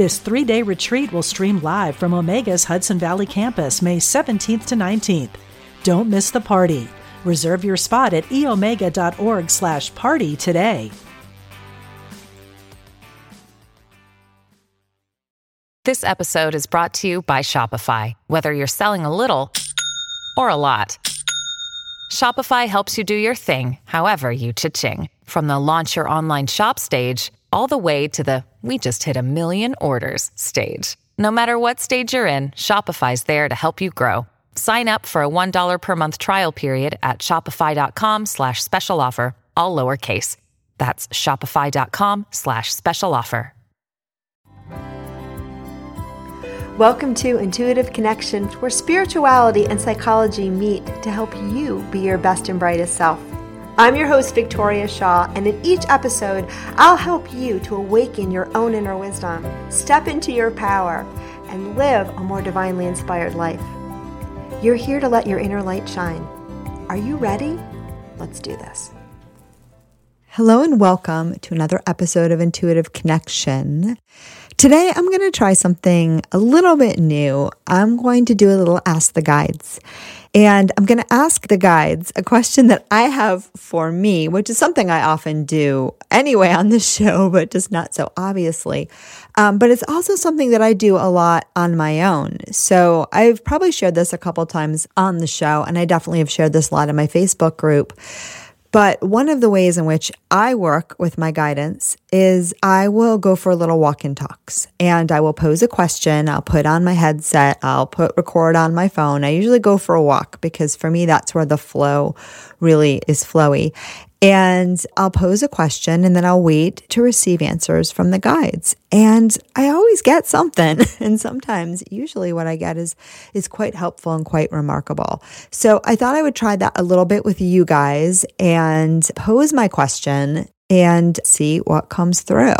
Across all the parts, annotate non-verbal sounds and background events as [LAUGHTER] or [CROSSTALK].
This three day retreat will stream live from Omega's Hudson Valley campus May 17th to 19th. Don't miss the party. Reserve your spot at eomega.org slash party today. This episode is brought to you by Shopify. Whether you're selling a little or a lot, Shopify helps you do your thing, however you cha-ching. From the launch your online shop stage, all the way to the we just hit a million orders stage. No matter what stage you're in, Shopify's there to help you grow. Sign up for a $1 per month trial period at shopify.com slash special offer, all lowercase. That's shopify.com slash special offer. Welcome to Intuitive Connections, where spirituality and psychology meet to help you be your best and brightest self. I'm your host, Victoria Shaw, and in each episode, I'll help you to awaken your own inner wisdom, step into your power, and live a more divinely inspired life. You're here to let your inner light shine. Are you ready? Let's do this. Hello, and welcome to another episode of Intuitive Connection. Today, I'm going to try something a little bit new. I'm going to do a little Ask the Guides. And I'm going to ask the guides a question that I have for me, which is something I often do anyway on the [LAUGHS] show, but just not so obviously. Um, but it's also something that I do a lot on my own. So I've probably shared this a couple times on the show, and I definitely have shared this a lot in my Facebook group. But one of the ways in which I work with my guidance is I will go for a little walk in talks and I will pose a question. I'll put on my headset. I'll put record on my phone. I usually go for a walk because for me, that's where the flow really is flowy and I'll pose a question and then I'll wait to receive answers from the guides. And I always get something. [LAUGHS] And sometimes, usually what I get is, is quite helpful and quite remarkable. So I thought I would try that a little bit with you guys and pose my question and see what comes through.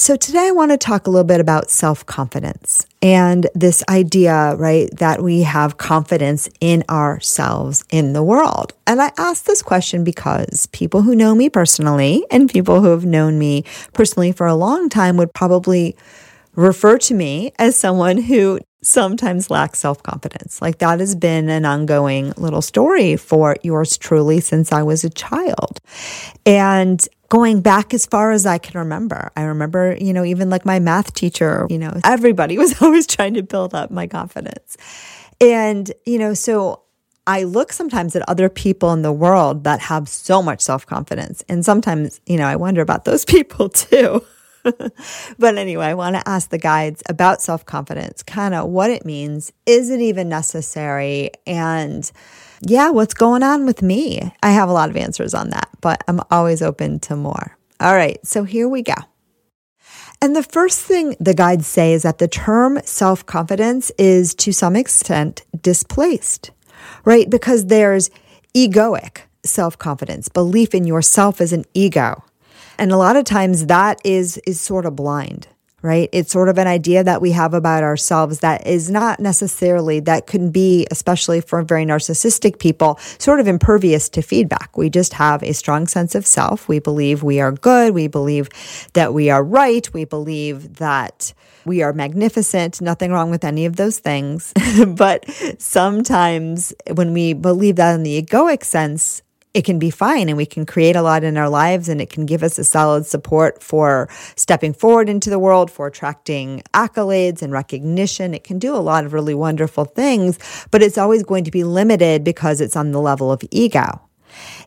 So, today I want to talk a little bit about self confidence and this idea, right, that we have confidence in ourselves in the world. And I ask this question because people who know me personally and people who have known me personally for a long time would probably refer to me as someone who sometimes lacks self confidence. Like that has been an ongoing little story for yours truly since I was a child. And going back as far as I can remember. I remember, you know, even like my math teacher, you know, everybody [LAUGHS] was always trying to build up my confidence. And, you know, so I look sometimes at other people in the world that have so much self confidence. And sometimes, you know, I wonder about those [LAUGHS] people too. [LAUGHS] but anyway, I want to ask the guides about self confidence, kind of what it means. Is it even necessary? And, yeah, what's going on with me? I have a lot of answers on that, but I'm always open to more. All right, so here we go. And the first thing the guides say is that the term self confidence is to some extent displaced, right? Because there's egoic self confidence, belief in yourself as an ego. And a lot of times that is, is sort of blind right? It's sort of an idea that we have about ourselves that is not necessarily, that can be, especially for very narcissistic people, sort of impervious to feedback. We just have a strong sense of self. We believe we are good. We believe that we are right. We believe that we are magnificent. Nothing wrong with any of those things. [LAUGHS] but sometimes when we believe that in the egoic sense, it can be fine and we can create a lot in our lives and it can give us a solid support for stepping forward into the world, for attracting accolades and recognition. It can do a lot of really wonderful things, but it's always going to be limited because it's on the level of ego.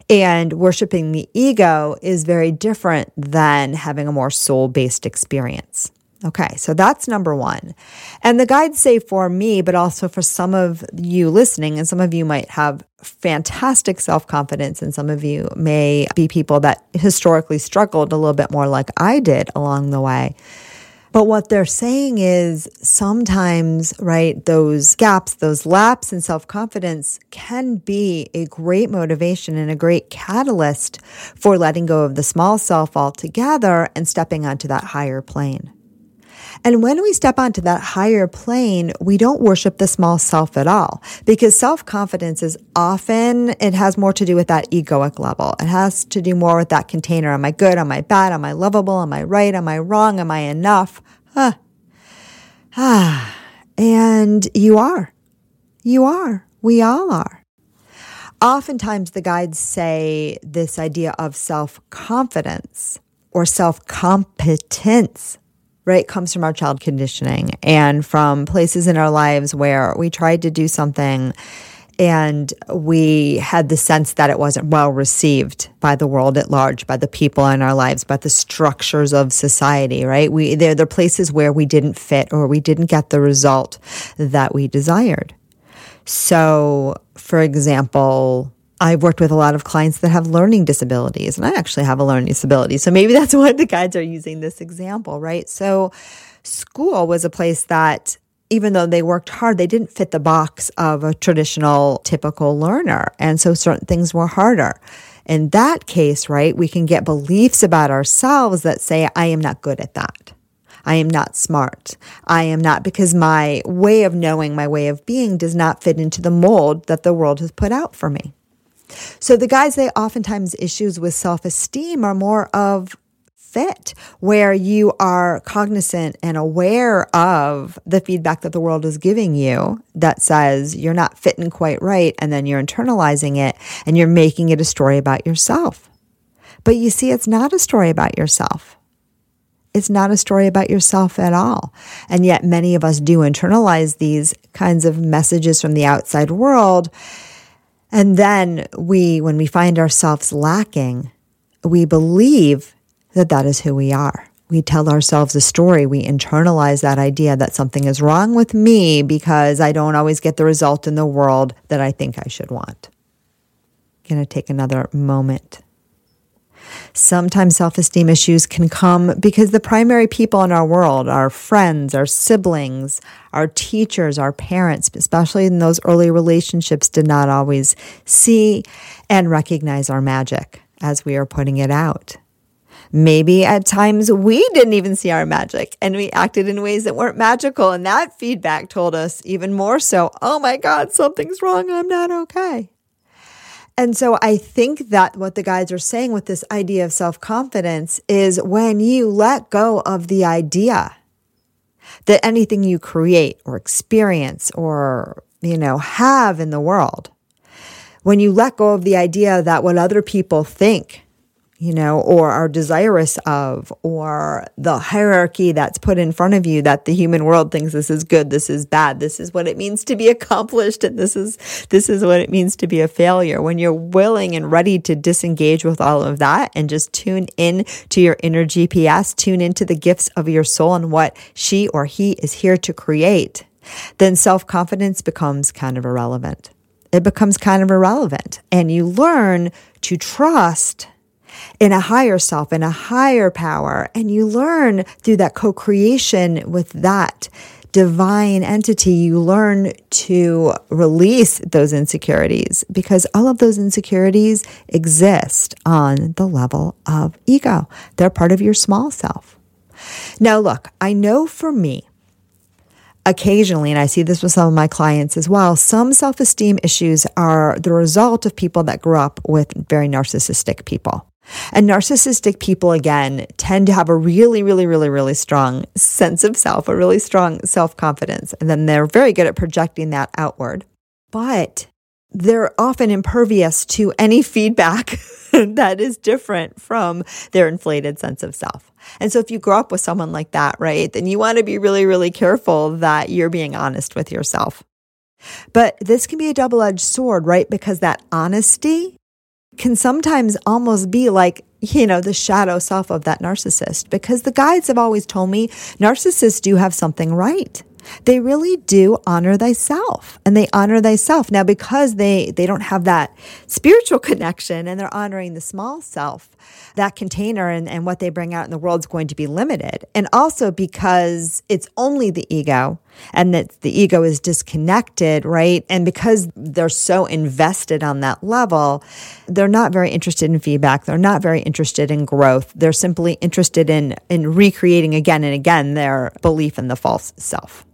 And worshiping the ego is very different than having a more soul based experience. Okay, so that's number one. And the guides say for me, but also for some of you listening, and some of you might have fantastic self confidence, and some of you may be people that historically struggled a little bit more like I did along the way. But what they're saying is sometimes, right, those gaps, those laps in self confidence can be a great motivation and a great catalyst for letting go of the small self altogether and stepping onto that higher plane. And when we step onto that higher plane, we don't worship the small self at all because self confidence is often, it has more to do with that egoic level. It has to do more with that container. Am I good? Am I bad? Am I lovable? Am I right? Am I wrong? Am I enough? Huh. Ah, and you are. You are. We all are. Oftentimes, the guides say this idea of self confidence or self competence right, comes from our child conditioning and from places in our lives where we tried to do something and we had the sense that it wasn't well received by the world at large, by the people in our lives, by the structures of society, right? We, they're the places where we didn't fit or we didn't get the result that we desired. So, for example, I've worked with a lot of clients that have learning disabilities, and I actually have a learning disability. So maybe [LAUGHS] that's why the guides are using this example, right? So school was a place that even though they worked hard, they didn't fit the box of a traditional typical learner. And so certain things were harder. In that case, right, we can get beliefs about ourselves that say, I am not good at that. I am not smart. I am not because my way of knowing, my way of being does not fit into the mold that the world has put out for me. So the guys, they oftentimes issues with self esteem are more of fit, where you are cognizant and aware of the feedback that the world is giving you that says you're not fitting quite right. And then you're internalizing it and you're making it a story about yourself. But you see, it's not a story about yourself. It's not a story about yourself at all. And yet, many of us do internalize these kinds of messages from the outside world and then we, when we find ourselves lacking, we believe that that is who we are. We tell ourselves a story. We internalize that idea that something is wrong with me because I don't always get the result in the world that I think I should want. To take another moment Sometimes self esteem issues can come because the primary people in our world, our friends, our siblings, our teachers, our parents, especially in those early relationships, did not always see and recognize our magic as we are putting it out. Maybe at times we didn't even see our magic and we acted in ways that weren't magical. And that feedback told us even more so, oh my God, something's wrong. I'm not okay. And so I think that what the guides are saying with this idea of self confidence is when you let go of the idea that anything you create or experience or, you know, have in the world, when you let go of the idea that what other people think you know, or are desirous of, or the hierarchy that's put in front of you that the human world thinks this is good, this is bad, this is what it means to be [LAUGHS] accomplished, and this is this is what it means to be a failure. When you're willing and ready to disengage with all of that and just tune in to your inner GPS, tune into the gifts of your soul and what she or he is here to create, then self confidence becomes kind of irrelevant. It becomes kind of irrelevant, and you learn to trust in a higher self, in a higher power. And you learn through that co creation with that divine entity, you learn to release those insecurities because all of those insecurities exist on the level of ego. They're part of your small self. Now, look, I know for me, occasionally, and I see this with some of my clients as well, some self esteem issues are the result of people that grew up with very narcissistic people. And narcissistic people, again, tend to have a really, really, really, really strong sense of self, a really strong self confidence. And then they're very good at projecting that outward. But they're often impervious to any feedback [LAUGHS] that is different from their inflated sense of self. And so if you grow up with someone like that, right, then you want to be really, really careful that you're being honest with yourself. But this can be a double edged sword, right? Because that honesty can sometimes almost be like, you know, the shadow self of that narcissist because the guides have always told me narcissists do have something right. they really do honor thyself and they honor thyself. Now, because they, they don't have that spiritual [LAUGHS] connection and they're honoring the small self, that container and, and what they bring out in the world is going to be limited. And also because it's only the ego and that the ego is disconnected, right? And because they're so invested on that level, they're not very interested in feedback. They're not very interested in growth. They're simply interested in, in recreating again and again their belief in the false self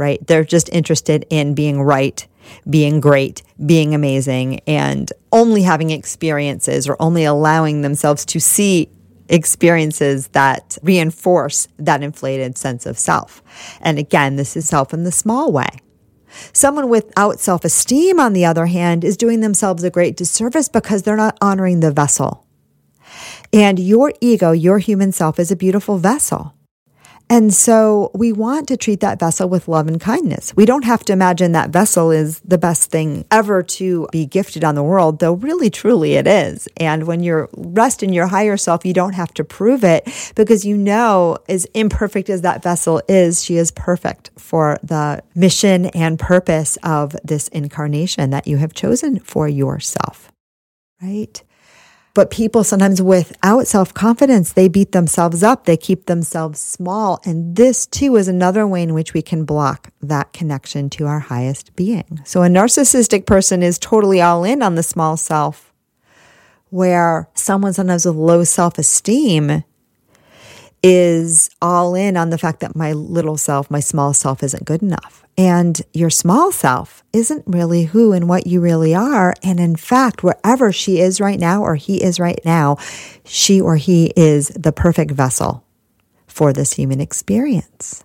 right? They're just interested in being right, being great, being amazing, and only having experiences or only allowing themselves to see experiences that reinforce that inflated sense of self. And again, this is self in the small way. Someone without self esteem, on the other hand, is doing themselves a great disservice because they're not honoring the vessel. And your ego, your human self, is a beautiful vessel. And so we want to treat that vessel with love and kindness. We don't have to imagine that vessel is the best thing ever to be gifted on the world, though really truly it is. And when you're rest in your higher self, you don't have to prove it because you know as imperfect as that vessel is, she is perfect for the mission and purpose of this incarnation that you have chosen for yourself. Right? But people sometimes without self confidence, they beat themselves up. They keep themselves small. And this too is another way in which we can block that connection to our highest being. So a narcissistic person is totally all in on the small self, where someone sometimes with low self esteem is all in on the fact that my little self, my small self isn't good enough. And your small self isn't really who and what you really are. And in fact, wherever she is right now or he is right now, she or he is the perfect vessel for this human experience.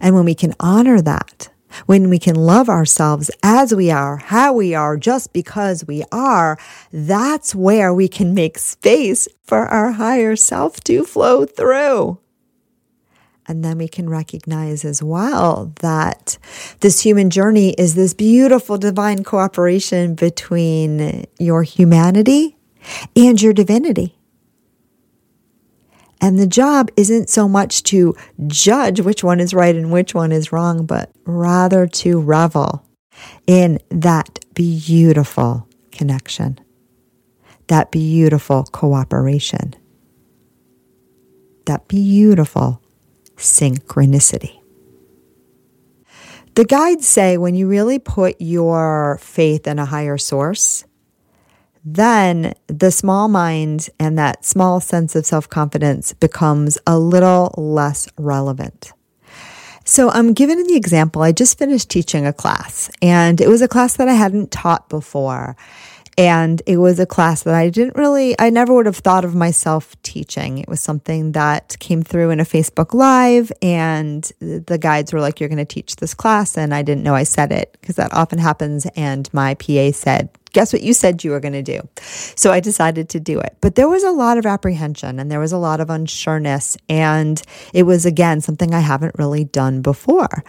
And when we can honor that, when we can love ourselves as we are, how we are, just because we are, that's where we can make space for our higher self to flow through. And then we can recognize as well that this human journey is this beautiful divine cooperation between your humanity and your divinity. And the job isn't so much to judge which one is right and which one is wrong, but rather to revel in that beautiful connection, that beautiful cooperation, that beautiful synchronicity. The guides say when you really put your faith in a higher source, then the small mind and that small sense of self confidence becomes a little less relevant. So I'm giving the example. I just finished teaching a class and it was a class that I hadn't taught before. And it was a class that I didn't really, I never would have thought of myself teaching. It was something that came through in a Facebook Live, and the guides were like, You're going to teach this class. And I didn't know I said it because that often happens. And my PA said, Guess what you said you were going to do? So I decided to do it. But there was a lot of apprehension and there was a lot of unsureness. And it was, again, something I haven't really done before.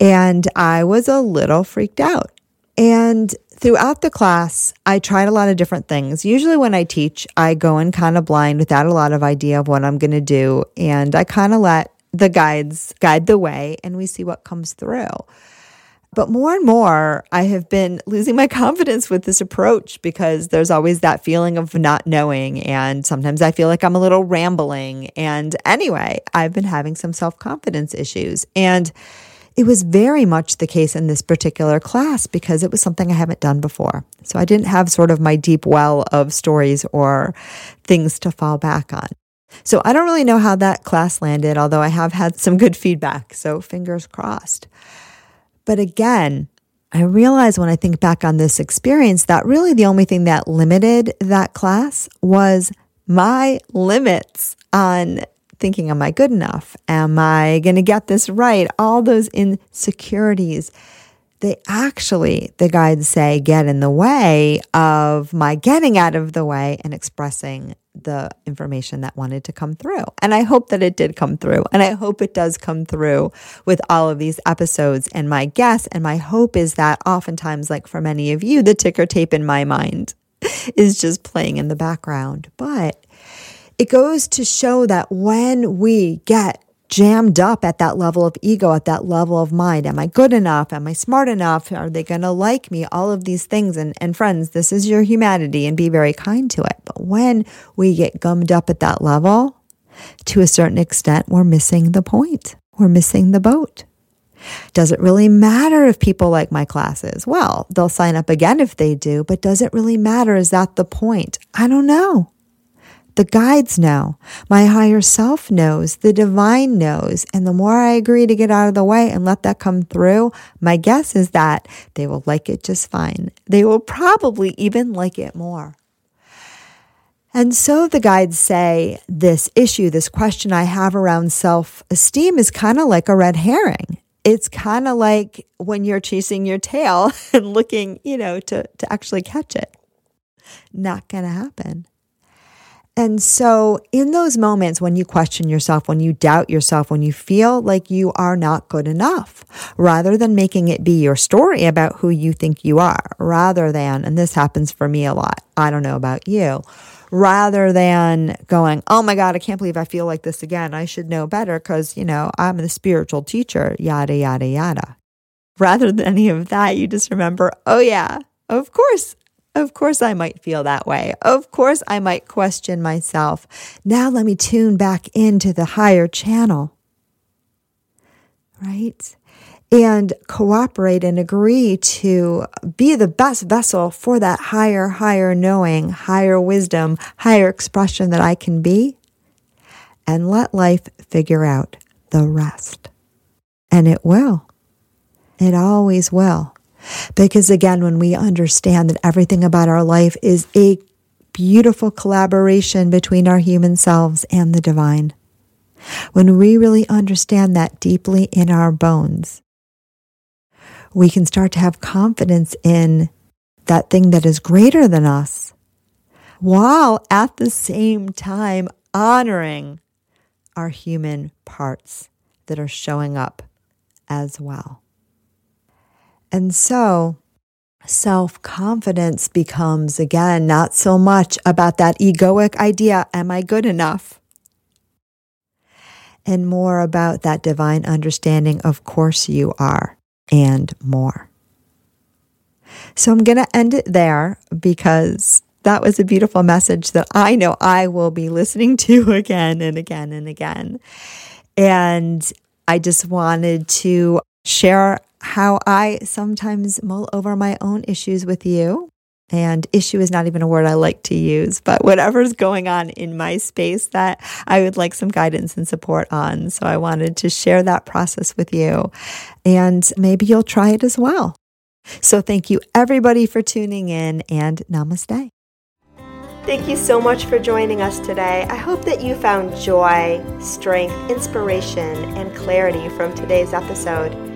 And I was a little freaked out. And throughout the class, I tried a lot of different things. Usually, when I teach, I go in kind of blind without a lot of idea of what I'm going to do. And I kind of let the guides guide the way and we see what comes through. But more and more, I have been [LAUGHS] losing my confidence with this approach because there's always that feeling of not knowing. And sometimes I feel like I'm a little rambling. And anyway, I've been having some self confidence issues. And it was very much the case in this particular class because it was something I haven't done before. So I didn't have sort of my deep well of stories or things to fall back on. So I don't really know how that class landed, although I have had some good feedback. So fingers crossed. But again, I realize when I think back on this experience that really the only thing that limited that class was my limits on thinking, am I good enough? Am I going to get this right? All those insecurities, they actually, the guides say, get in the way of my getting out of the way and expressing the information that wanted to come through. And I hope that it did come through. And I hope it does come through with all of these episodes. And my guess and my hope is that oftentimes, like for many of you, the ticker tape in my mind [LAUGHS] is just playing in the background. But it goes to show that when we get jammed up at that level of ego, at that level of mind. Am I good enough? Am I smart enough? Are they going to like me? All of these things. And, and friends, this is your humanity and be very kind to it. But when we get gummed up at that level, to a certain extent, we're missing the point. We're missing the boat. Does it really matter if people like my classes? Well, they'll sign up again if they do, but does it really matter? Is that the point? I don't know. The guides know. My higher self knows. The divine knows. And the more I agree to get out of the way and let that come through, my guess is that they will like it just fine. They will probably even like it more. And so the guides say this issue, this question I have around self esteem is kind of like a red herring. It's kind of like when you're chasing your tail [LAUGHS] and looking, you know, to, to actually catch it. Not going to happen. And so, in those moments when you question yourself, when you doubt yourself, when you feel like you are not good enough, rather than making it be your story about who you think you are, rather than, and this happens for me a lot, I don't know about you, rather than going, oh my God, I can't believe I feel like this again. I should know better because, you know, I'm the spiritual teacher, yada, yada, yada. Rather than any of that, you just remember, oh yeah, of course, of course, I might feel that way. Of course, I might question myself. Now, let me tune back into the higher channel. Right? And cooperate and agree to be the best vessel for that higher, higher knowing, higher wisdom, higher expression that I can be. And let life figure out the rest. And it will. It always will. Because again, when we understand that everything about our life is a beautiful collaboration between our human selves and the divine, when we really understand that deeply in our bones, we can start to have confidence in that thing that is greater than us, while at the same time honoring our human parts that are showing up as well. And so self confidence becomes, again, not so much about that egoic idea, am I good enough? And more about that divine understanding, of course you are, and more. So I'm going to end it there because that was a beautiful message that I know I will be listening [LAUGHS] to again and again and again. And I just wanted to share how I sometimes mull over my own issues with you. And issue is not even a word I like to use, but whatever's going on in my space that I would like some guidance and support on. So I wanted to share that process with you. And maybe you'll try it as well. So thank you everybody for tuning in and namaste. Thank you so much for joining us today. I hope that you found joy, strength, inspiration, and clarity from today's episode.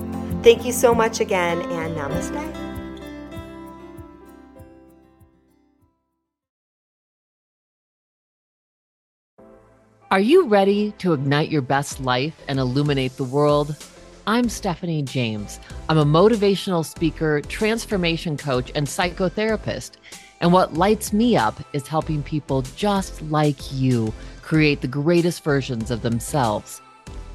Thank you so much again, and namaste. Are you ready to ignite your best life and illuminate the world? I'm Stephanie James. I'm a motivational speaker, transformation coach, and psychotherapist. And what lights me up is helping people just like you create the greatest versions of themselves.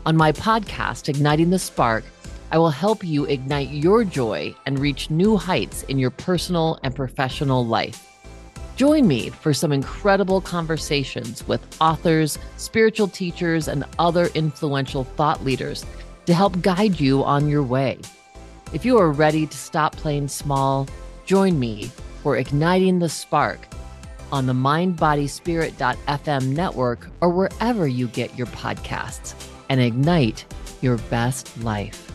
On my podcast, Igniting the Spark, I will help you ignite your joy and reach new heights in your personal and professional life. Join me for some incredible conversations with authors, spiritual teachers, and other influential thought leaders to help guide you on your way. If you are ready to stop playing small, join me for Igniting the Spark on the mindbodyspirit.fm network or wherever you get your podcasts and ignite your best life.